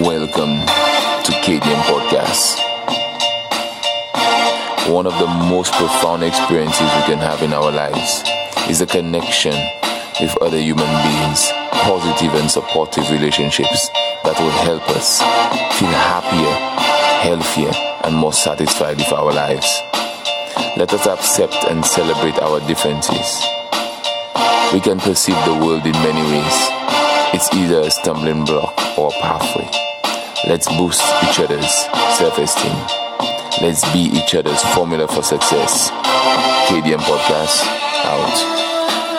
Welcome to KDM Podcast. One of the most profound experiences we can have in our lives is a connection with other human beings, positive and supportive relationships that will help us feel happier, healthier, and more satisfied with our lives. Let us accept and celebrate our differences. We can perceive the world in many ways. It's either a stumbling block or a pathway. Let's boost each other's self esteem. Let's be each other's formula for success. KDM Podcast out.